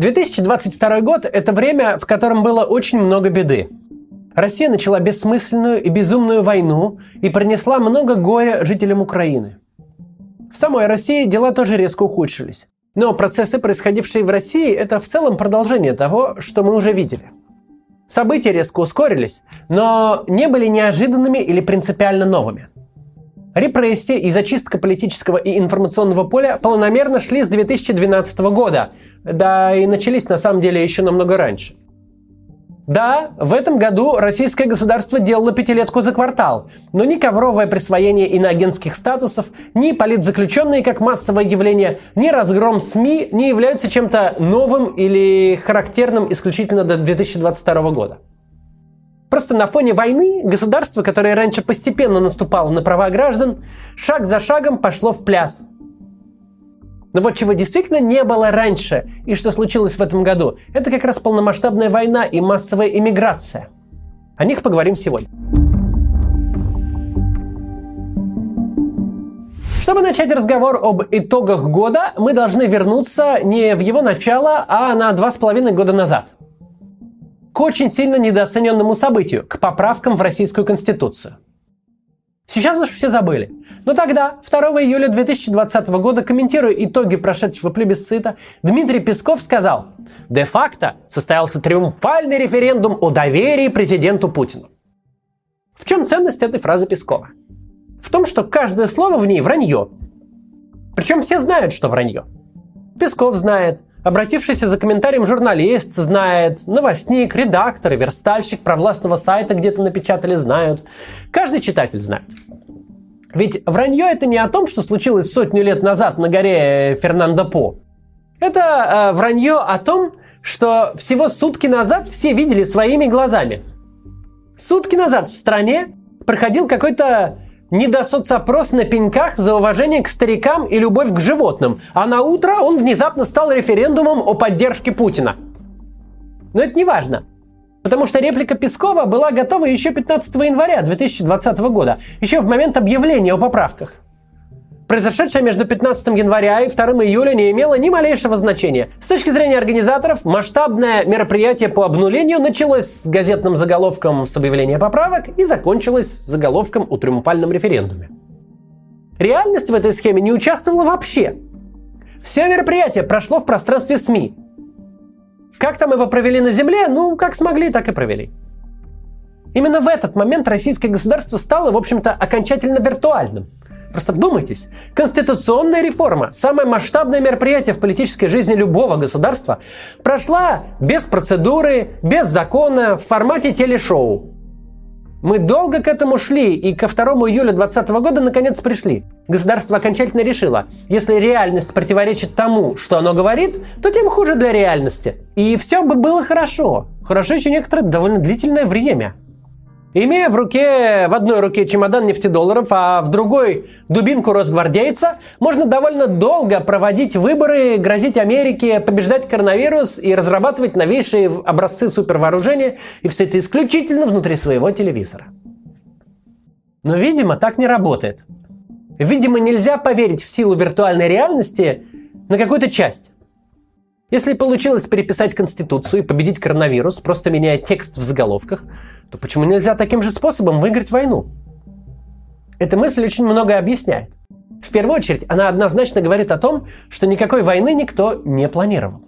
2022 год – это время, в котором было очень много беды. Россия начала бессмысленную и безумную войну и принесла много горя жителям Украины. В самой России дела тоже резко ухудшились. Но процессы, происходившие в России, это в целом продолжение того, что мы уже видели. События резко ускорились, но не были неожиданными или принципиально новыми. Репрессии и зачистка политического и информационного поля планомерно шли с 2012 года, да и начались на самом деле еще намного раньше. Да, в этом году российское государство делало пятилетку за квартал, но ни ковровое присвоение иноагентских статусов, ни политзаключенные как массовое явление, ни разгром СМИ не являются чем-то новым или характерным исключительно до 2022 года. Просто на фоне войны государство, которое раньше постепенно наступало на права граждан, шаг за шагом пошло в пляс. Но вот чего действительно не было раньше, и что случилось в этом году, это как раз полномасштабная война и массовая иммиграция. О них поговорим сегодня. Чтобы начать разговор об итогах года, мы должны вернуться не в его начало, а на два с половиной года назад – очень сильно недооцененному событию, к поправкам в Российскую Конституцию. Сейчас уж все забыли. Но тогда, 2 июля 2020 года, комментируя итоги прошедшего плебисцита, Дмитрий Песков сказал, «Де-факто состоялся триумфальный референдум о доверии президенту Путину». В чем ценность этой фразы Пескова? В том, что каждое слово в ней вранье. Причем все знают, что вранье. Песков знает, обратившийся за комментарием журналист знает, новостник, редактор верстальщик провластного сайта где-то напечатали знают. Каждый читатель знает. Ведь вранье это не о том, что случилось сотню лет назад на горе Фернандо По. Это э, вранье о том, что всего сутки назад все видели своими глазами. Сутки назад в стране проходил какой-то недосоцопрос на пеньках за уважение к старикам и любовь к животным, а на утро он внезапно стал референдумом о поддержке Путина. Но это не важно. Потому что реплика Пескова была готова еще 15 января 2020 года, еще в момент объявления о поправках. Произошедшее между 15 января и 2 июля не имело ни малейшего значения. С точки зрения организаторов, масштабное мероприятие по обнулению началось с газетным заголовком с объявления поправок и закончилось заголовком о триумфальном референдуме. Реальность в этой схеме не участвовала вообще. Все мероприятие прошло в пространстве СМИ. Как там его провели на Земле? Ну, как смогли, так и провели. Именно в этот момент российское государство стало, в общем-то, окончательно виртуальным – Просто вдумайтесь. Конституционная реформа, самое масштабное мероприятие в политической жизни любого государства, прошла без процедуры, без закона, в формате телешоу. Мы долго к этому шли, и ко 2 июля 2020 года наконец пришли. Государство окончательно решило, если реальность противоречит тому, что оно говорит, то тем хуже для реальности. И все бы было хорошо. Хорошо еще некоторое довольно длительное время. Имея в руке, в одной руке чемодан нефтедолларов, а в другой дубинку росгвардейца, можно довольно долго проводить выборы, грозить Америке, побеждать коронавирус и разрабатывать новейшие образцы супервооружения, и все это исключительно внутри своего телевизора. Но, видимо, так не работает. Видимо, нельзя поверить в силу виртуальной реальности на какую-то часть. Если получилось переписать Конституцию и победить коронавирус, просто меняя текст в заголовках, то почему нельзя таким же способом выиграть войну? Эта мысль очень многое объясняет. В первую очередь, она однозначно говорит о том, что никакой войны никто не планировал.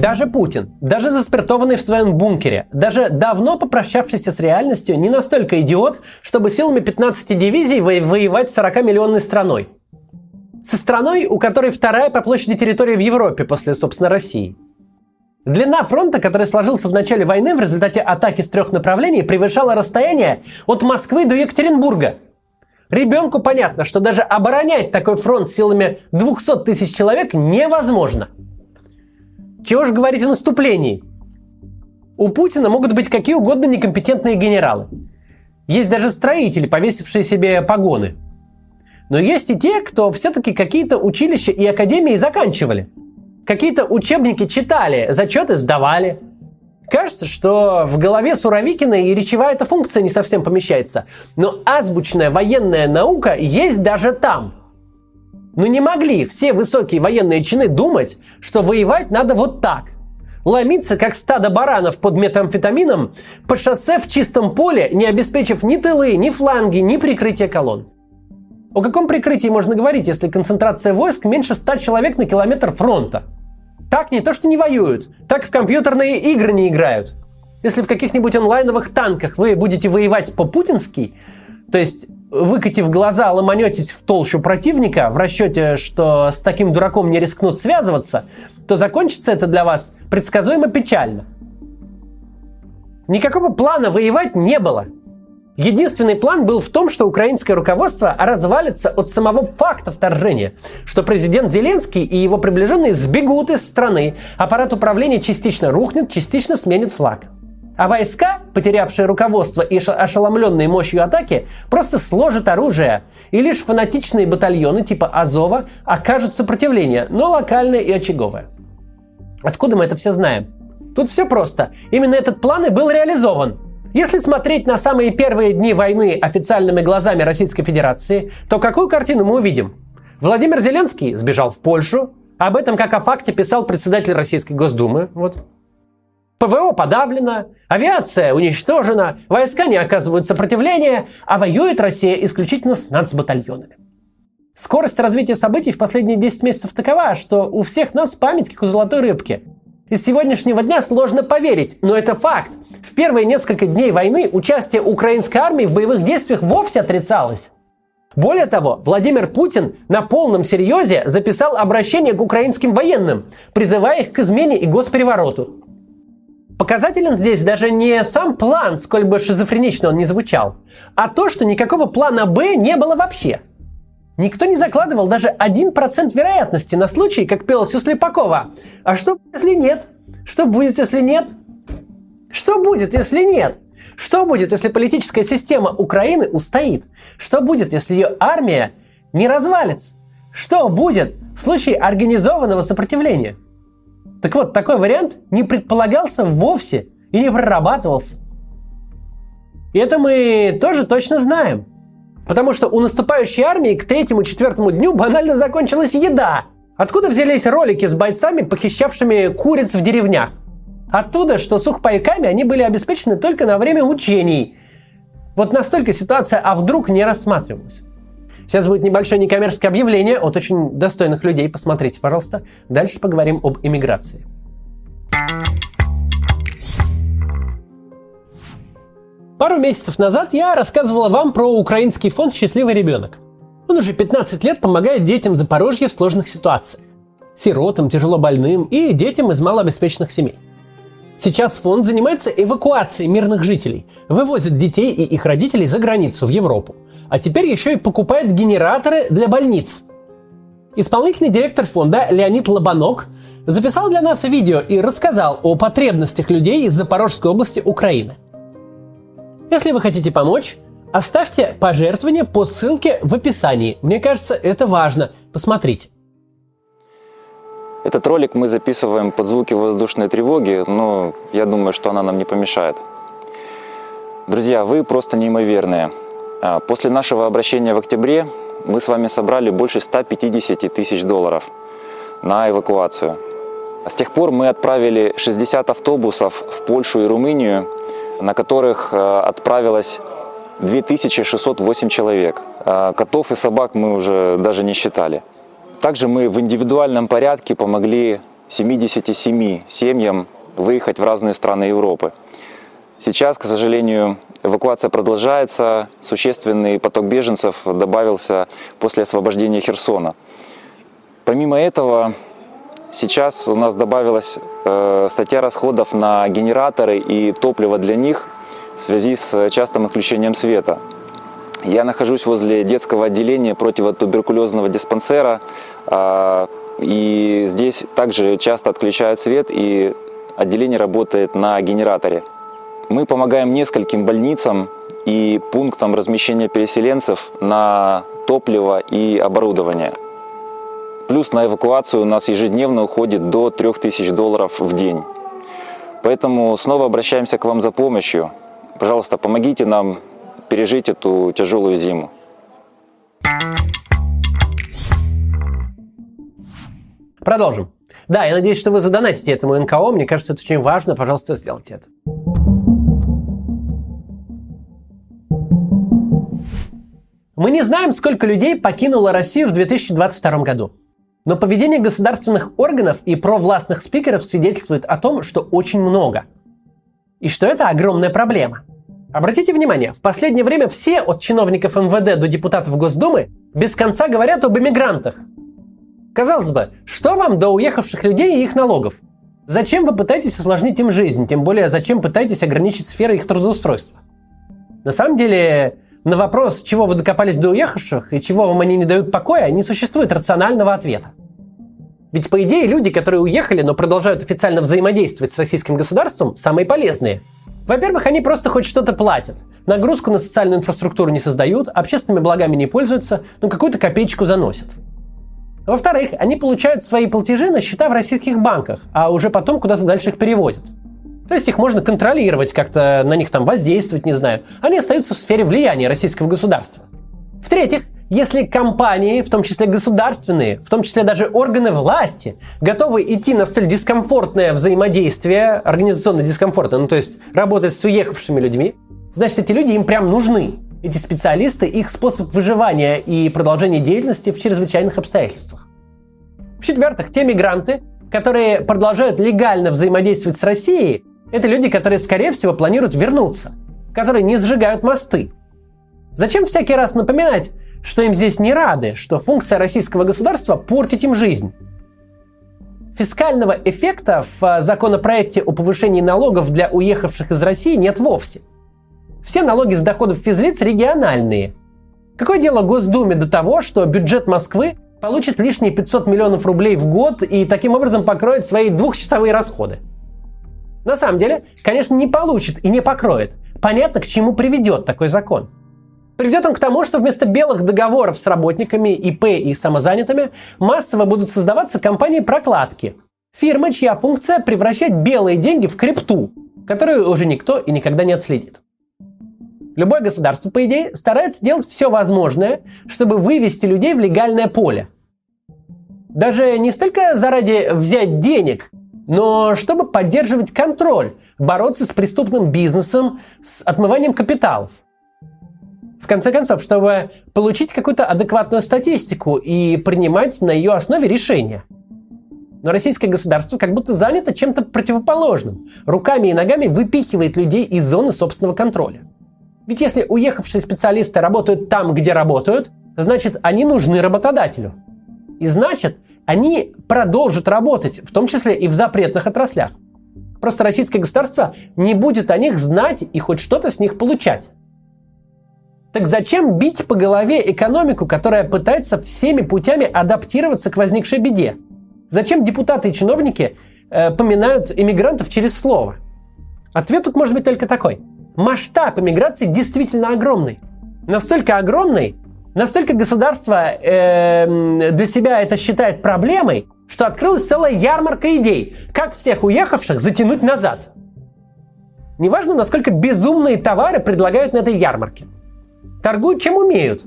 Даже Путин, даже заспиртованный в своем бункере, даже давно попрощавшийся с реальностью, не настолько идиот, чтобы силами 15 дивизий воевать с 40-миллионной страной. Со страной, у которой вторая по площади территория в Европе после, собственно, России. Длина фронта, который сложился в начале войны в результате атаки с трех направлений, превышала расстояние от Москвы до Екатеринбурга. Ребенку понятно, что даже оборонять такой фронт силами 200 тысяч человек невозможно – чего же говорить о наступлении? У Путина могут быть какие угодно некомпетентные генералы. Есть даже строители, повесившие себе погоны. Но есть и те, кто все-таки какие-то училища и академии заканчивали. Какие-то учебники читали, зачеты сдавали. Кажется, что в голове Суровикина и речевая эта функция не совсем помещается. Но азбучная военная наука есть даже там – Но не могли все высокие военные чины думать, что воевать надо вот так. Ломиться, как стадо баранов под метамфетамином, по шоссе в чистом поле, не обеспечив ни тылы, ни фланги, ни прикрытие колонн. О каком прикрытии можно говорить, если концентрация войск меньше 100 человек на километр фронта? Так не то, что не воюют, так в компьютерные игры не играют. Если в каких-нибудь онлайновых танках вы будете воевать по-путински, то есть выкатив глаза, ломанетесь в толщу противника в расчете, что с таким дураком не рискнут связываться, то закончится это для вас предсказуемо печально. Никакого плана воевать не было. Единственный план был в том, что украинское руководство развалится от самого факта вторжения, что президент Зеленский и его приближенные сбегут из страны, аппарат управления частично рухнет, частично сменит флаг. А войска, потерявшие руководство и ошеломленные мощью атаки, просто сложат оружие, и лишь фанатичные батальоны типа Азова окажут сопротивление, но локальное и очаговое. Откуда мы это все знаем? Тут все просто. Именно этот план и был реализован. Если смотреть на самые первые дни войны официальными глазами Российской Федерации, то какую картину мы увидим? Владимир Зеленский сбежал в Польшу. Об этом, как о факте, писал председатель Российской Госдумы. Вот. ПВО подавлено, авиация уничтожена, войска не оказывают сопротивления, а воюет Россия исключительно с нацбатальонами. Скорость развития событий в последние 10 месяцев такова, что у всех нас память как у золотой рыбки. Из сегодняшнего дня сложно поверить, но это факт. В первые несколько дней войны участие украинской армии в боевых действиях вовсе отрицалось. Более того, Владимир Путин на полном серьезе записал обращение к украинским военным, призывая их к измене и госперевороту. Показателен здесь даже не сам план, сколь бы шизофренично он не звучал, а то, что никакого плана «Б» не было вообще – Никто не закладывал даже 1% вероятности на случай, как пелось у Слепакова. А что, если нет? Что будет, если нет? Что будет, если нет? Что будет, если политическая система Украины устоит? Что будет, если ее армия не развалится? Что будет в случае организованного сопротивления? Так вот, такой вариант не предполагался вовсе и не прорабатывался. И это мы тоже точно знаем. Потому что у наступающей армии к третьему-четвертому дню банально закончилась еда. Откуда взялись ролики с бойцами, похищавшими куриц в деревнях? Оттуда, что сухпайками они были обеспечены только на время учений. Вот настолько ситуация «а вдруг» не рассматривалась. Сейчас будет небольшое некоммерческое объявление от очень достойных людей. Посмотрите, пожалуйста. Дальше поговорим об иммиграции. Пару месяцев назад я рассказывала вам про украинский фонд «Счастливый ребенок». Он уже 15 лет помогает детям Запорожья в сложных ситуациях. Сиротам, тяжело больным и детям из малообеспеченных семей. Сейчас фонд занимается эвакуацией мирных жителей, вывозит детей и их родителей за границу, в Европу. А теперь еще и покупает генераторы для больниц. Исполнительный директор фонда Леонид Лобанок записал для нас видео и рассказал о потребностях людей из Запорожской области Украины – если вы хотите помочь, оставьте пожертвование по ссылке в описании. Мне кажется, это важно. Посмотрите. Этот ролик мы записываем под звуки воздушной тревоги, но я думаю, что она нам не помешает. Друзья, вы просто неимоверные. А, после нашего обращения в октябре мы с вами собрали больше 150 тысяч долларов на эвакуацию. С тех пор мы отправили 60 автобусов в Польшу и Румынию на которых э, отправилось 2608 человек. А котов и собак мы уже даже не считали. Также мы в индивидуальном порядке помогли 77 семьям выехать в разные страны Европы. Сейчас, к сожалению, эвакуация продолжается. Существенный поток беженцев добавился после освобождения Херсона. Помимо этого, Сейчас у нас добавилась э, статья расходов на генераторы и топливо для них в связи с частым отключением света. Я нахожусь возле детского отделения противотуберкулезного диспансера, э, и здесь также часто отключают свет, и отделение работает на генераторе. Мы помогаем нескольким больницам и пунктам размещения переселенцев на топливо и оборудование. Плюс на эвакуацию у нас ежедневно уходит до 3000 долларов в день. Поэтому снова обращаемся к вам за помощью. Пожалуйста, помогите нам пережить эту тяжелую зиму. Продолжим. Да, я надеюсь, что вы задонатите этому НКО. Мне кажется, это очень важно. Пожалуйста, сделайте это. Мы не знаем, сколько людей покинуло Россию в 2022 году. Но поведение государственных органов и провластных спикеров свидетельствует о том, что очень много. И что это огромная проблема. Обратите внимание, в последнее время все, от чиновников МВД до депутатов Госдумы, без конца говорят об иммигрантах. Казалось бы, что вам до уехавших людей и их налогов? Зачем вы пытаетесь усложнить им жизнь? Тем более, зачем пытаетесь ограничить сферы их трудоустройства? На самом деле, на вопрос, чего вы докопались до уехавших и чего вам они не дают покоя, не существует рационального ответа. Ведь, по идее, люди, которые уехали, но продолжают официально взаимодействовать с российским государством, самые полезные. Во-первых, они просто хоть что-то платят. Нагрузку на социальную инфраструктуру не создают, общественными благами не пользуются, но какую-то копеечку заносят. Во-вторых, они получают свои платежи на счета в российских банках, а уже потом куда-то дальше их переводят. То есть их можно контролировать, как-то на них там воздействовать, не знаю. Они остаются в сфере влияния российского государства. В-третьих, если компании, в том числе государственные, в том числе даже органы власти, готовы идти на столь дискомфортное взаимодействие, организационно дискомфортное, ну то есть работать с уехавшими людьми, значит эти люди им прям нужны. Эти специалисты, их способ выживания и продолжения деятельности в чрезвычайных обстоятельствах. В-четвертых, те мигранты, которые продолжают легально взаимодействовать с Россией, это люди, которые, скорее всего, планируют вернуться, которые не сжигают мосты. Зачем всякий раз напоминать, что им здесь не рады, что функция российского государства – портить им жизнь? Фискального эффекта в а, законопроекте о повышении налогов для уехавших из России нет вовсе. Все налоги с доходов физлиц региональные. Какое дело Госдуме до того, что бюджет Москвы получит лишние 500 миллионов рублей в год и таким образом покроет свои двухчасовые расходы? На самом деле, конечно, не получит и не покроет. Понятно, к чему приведет такой закон. Приведет он к тому, что вместо белых договоров с работниками ИП и самозанятыми массово будут создаваться компании прокладки. Фирмы, чья функция превращать белые деньги в крипту, которую уже никто и никогда не отследит. Любое государство, по идее, старается делать все возможное, чтобы вывести людей в легальное поле. Даже не столько заради взять денег, но чтобы поддерживать контроль, бороться с преступным бизнесом, с отмыванием капиталов. В конце концов, чтобы получить какую-то адекватную статистику и принимать на ее основе решения. Но российское государство как будто занято чем-то противоположным. Руками и ногами выпихивает людей из зоны собственного контроля. Ведь если уехавшие специалисты работают там, где работают, значит, они нужны работодателю. И значит, они продолжат работать, в том числе и в запретных отраслях. Просто российское государство не будет о них знать и хоть что-то с них получать. Так зачем бить по голове экономику, которая пытается всеми путями адаптироваться к возникшей беде? Зачем депутаты и чиновники э, поминают иммигрантов через слово? Ответ тут может быть только такой. Масштаб иммиграции действительно огромный. Настолько огромный, Настолько государство э, для себя это считает проблемой, что открылась целая ярмарка идей, как всех уехавших затянуть назад. Неважно, насколько безумные товары предлагают на этой ярмарке. Торгуют чем умеют.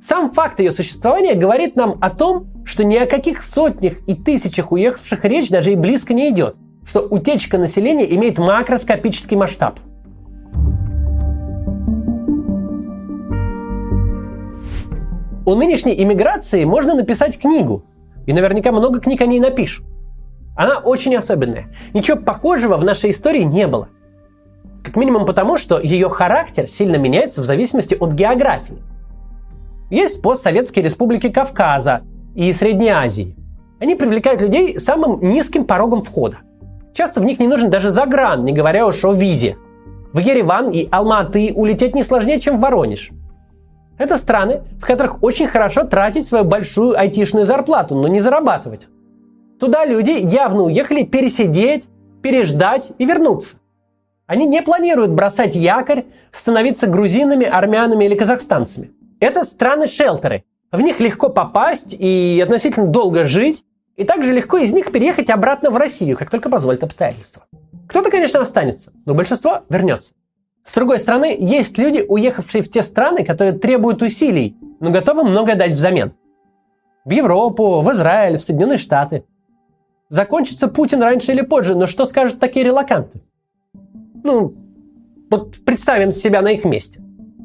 Сам факт ее существования говорит нам о том, что ни о каких сотнях и тысячах уехавших речь даже и близко не идет, что утечка населения имеет макроскопический масштаб – О нынешней иммиграции можно написать книгу. И наверняка много книг о ней напишут. Она очень особенная. Ничего похожего в нашей истории не было. Как минимум потому, что ее характер сильно меняется в зависимости от географии. Есть постсоветские республики Кавказа и Средней Азии. Они привлекают людей самым низким порогом входа. Часто в них не нужен даже загран, не говоря уж о визе. В Ереван и Алматы улететь не сложнее, чем в Воронеж. Это страны, в которых очень хорошо тратить свою большую айтишную зарплату, но не зарабатывать. Туда люди явно уехали пересидеть, переждать и вернуться. Они не планируют бросать якорь, становиться грузинами, армянами или казахстанцами. Это страны-шелтеры. В них легко попасть и относительно долго жить, и также легко из них переехать обратно в Россию, как только позволят обстоятельства. Кто-то, конечно, останется, но большинство вернется. С другой стороны, есть люди, уехавшие в те страны, которые требуют усилий, но готовы многое дать взамен. В Европу, в Израиль, в Соединенные Штаты. Закончится Путин раньше или позже, но что скажут такие релаканты? Ну, вот представим себя на их месте.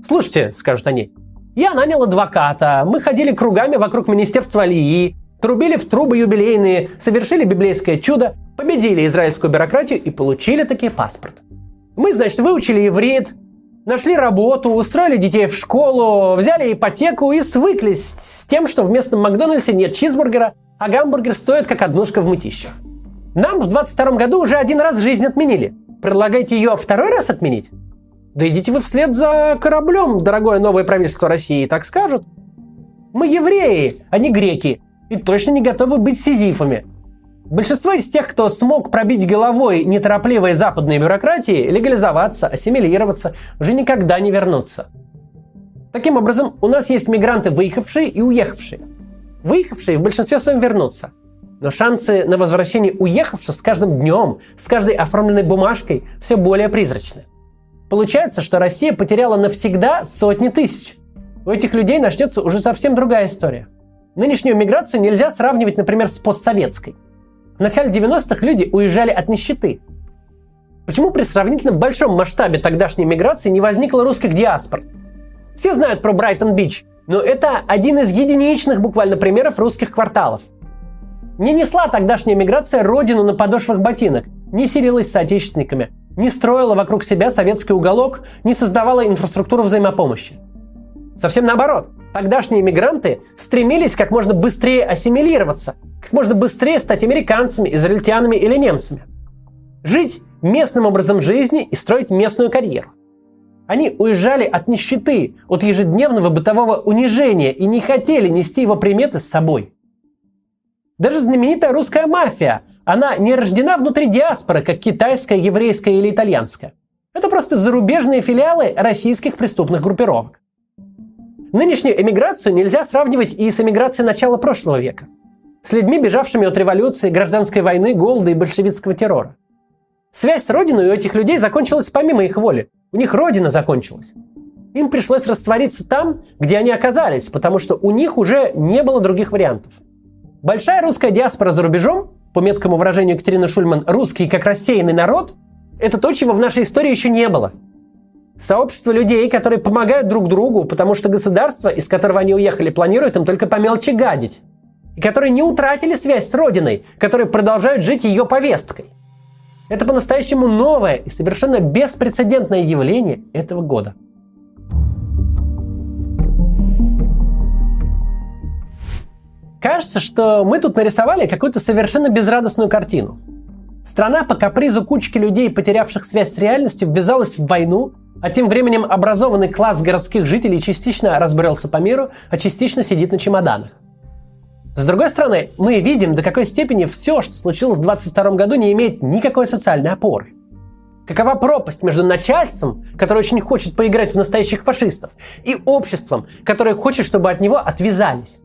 Слушайте, скажут они, я нанял адвоката, мы ходили кругами вокруг Министерства Алии, трубили в трубы юбилейные, совершили библейское чудо, победили израильскую бюрократию и получили таки паспорт. Мы, значит, выучили иврит, нашли работу, устроили детей в школу, взяли ипотеку и свыклись с тем, что в местном Макдональдсе нет чизбургера, а гамбургер стоит как однушка в мытищах. Нам в 22 году уже один раз жизнь отменили. Предлагаете ее второй раз отменить? Да идите вы вслед за кораблем, дорогое новое правительство России, так скажут. Мы евреи, а не греки, и точно не готовы быть сизифами. Большинство из тех, кто смог пробить головой неторопливой западной бюрократии, легализоваться, ассимилироваться, уже никогда не вернутся. Таким образом, у нас есть мигранты, выехавшие и уехавшие. Выехавшие в большинстве своем вернутся. Но шансы на возвращение уехавших с каждым днем, с каждой оформленной бумажкой все более призрачны. Получается, что Россия потеряла навсегда сотни тысяч. У этих людей начнется уже совсем другая история. Нынешнюю миграцию нельзя сравнивать, например, с постсоветской. В начале 90-х люди уезжали от нищеты. Почему при сравнительно большом масштабе тогдашней миграции не возникло русских диаспор? Все знают про Брайтон-Бич, но это один из единичных буквально примеров русских кварталов. Не несла тогдашняя миграция родину на подошвах ботинок, не селилась с соотечественниками, не строила вокруг себя советский уголок, не создавала инфраструктуру взаимопомощи. Совсем наоборот, тогдашние мигранты стремились как можно быстрее ассимилироваться, как можно быстрее стать американцами, израильтянами или немцами. Жить местным образом жизни и строить местную карьеру. Они уезжали от нищеты, от ежедневного бытового унижения и не хотели нести его приметы с собой. Даже знаменитая русская мафия, она не рождена внутри диаспоры, как китайская, еврейская или итальянская. Это просто зарубежные филиалы российских преступных группировок. Нынешнюю эмиграцию нельзя сравнивать и с эмиграцией начала прошлого века. С людьми, бежавшими от революции, гражданской войны, голода и большевистского террора. Связь с родиной у этих людей закончилась помимо их воли. У них родина закончилась. Им пришлось раствориться там, где они оказались, потому что у них уже не было других вариантов. Большая русская диаспора за рубежом, по меткому выражению Екатерины Шульман, русский как рассеянный народ, это то, чего в нашей истории еще не было – Сообщество людей, которые помогают друг другу, потому что государство, из которого они уехали, планирует им только по мелочи гадить. И которые не утратили связь с Родиной, которые продолжают жить ее повесткой. Это по-настоящему новое и совершенно беспрецедентное явление этого года. Кажется, что мы тут нарисовали какую-то совершенно безрадостную картину. Страна по капризу кучки людей, потерявших связь с реальностью, ввязалась в войну, а тем временем образованный класс городских жителей частично разбрелся по миру, а частично сидит на чемоданах. С другой стороны, мы видим, до какой степени все, что случилось в 2022 году, не имеет никакой социальной опоры. Какова пропасть между начальством, которое очень хочет поиграть в настоящих фашистов, и обществом, которое хочет, чтобы от него отвязались.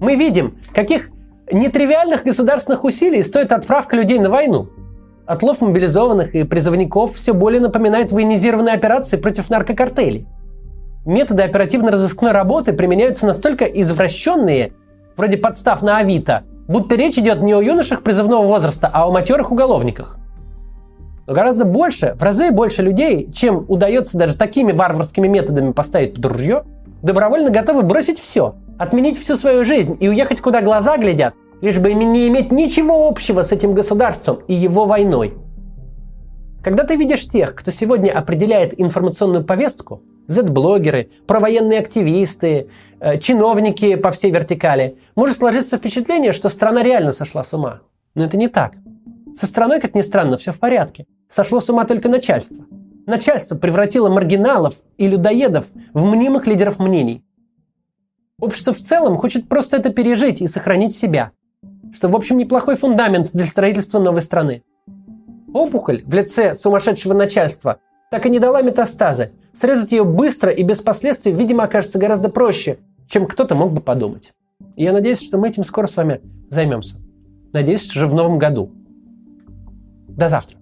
Мы видим, каких нетривиальных государственных усилий стоит отправка людей на войну – Отлов мобилизованных и призывников все более напоминает военизированные операции против наркокартелей. Методы оперативно-розыскной работы применяются настолько извращенные, вроде подстав на Авито, будто речь идет не о юношах призывного возраста, а о матерых уголовниках. Но гораздо больше, в разы больше людей, чем удается даже такими варварскими методами поставить под ружье, добровольно готовы бросить все, отменить всю свою жизнь и уехать куда глаза глядят, лишь бы не иметь ничего общего с этим государством и его войной. Когда ты видишь тех, кто сегодня определяет информационную повестку, Z-блогеры, провоенные активисты, э, чиновники по всей вертикали, может сложиться впечатление, что страна реально сошла с ума. Но это не так. Со страной, как ни странно, все в порядке. Сошло с ума только начальство. Начальство превратило маргиналов и людоедов в мнимых лидеров мнений. Общество в целом хочет просто это пережить и сохранить себя что, в общем, неплохой фундамент для строительства новой страны. Опухоль в лице сумасшедшего начальства так и не дала метастазы. Срезать ее быстро и без последствий, видимо, окажется гораздо проще, чем кто-то мог бы подумать. И я надеюсь, что мы этим скоро с вами займемся. Надеюсь, уже в новом году. До завтра.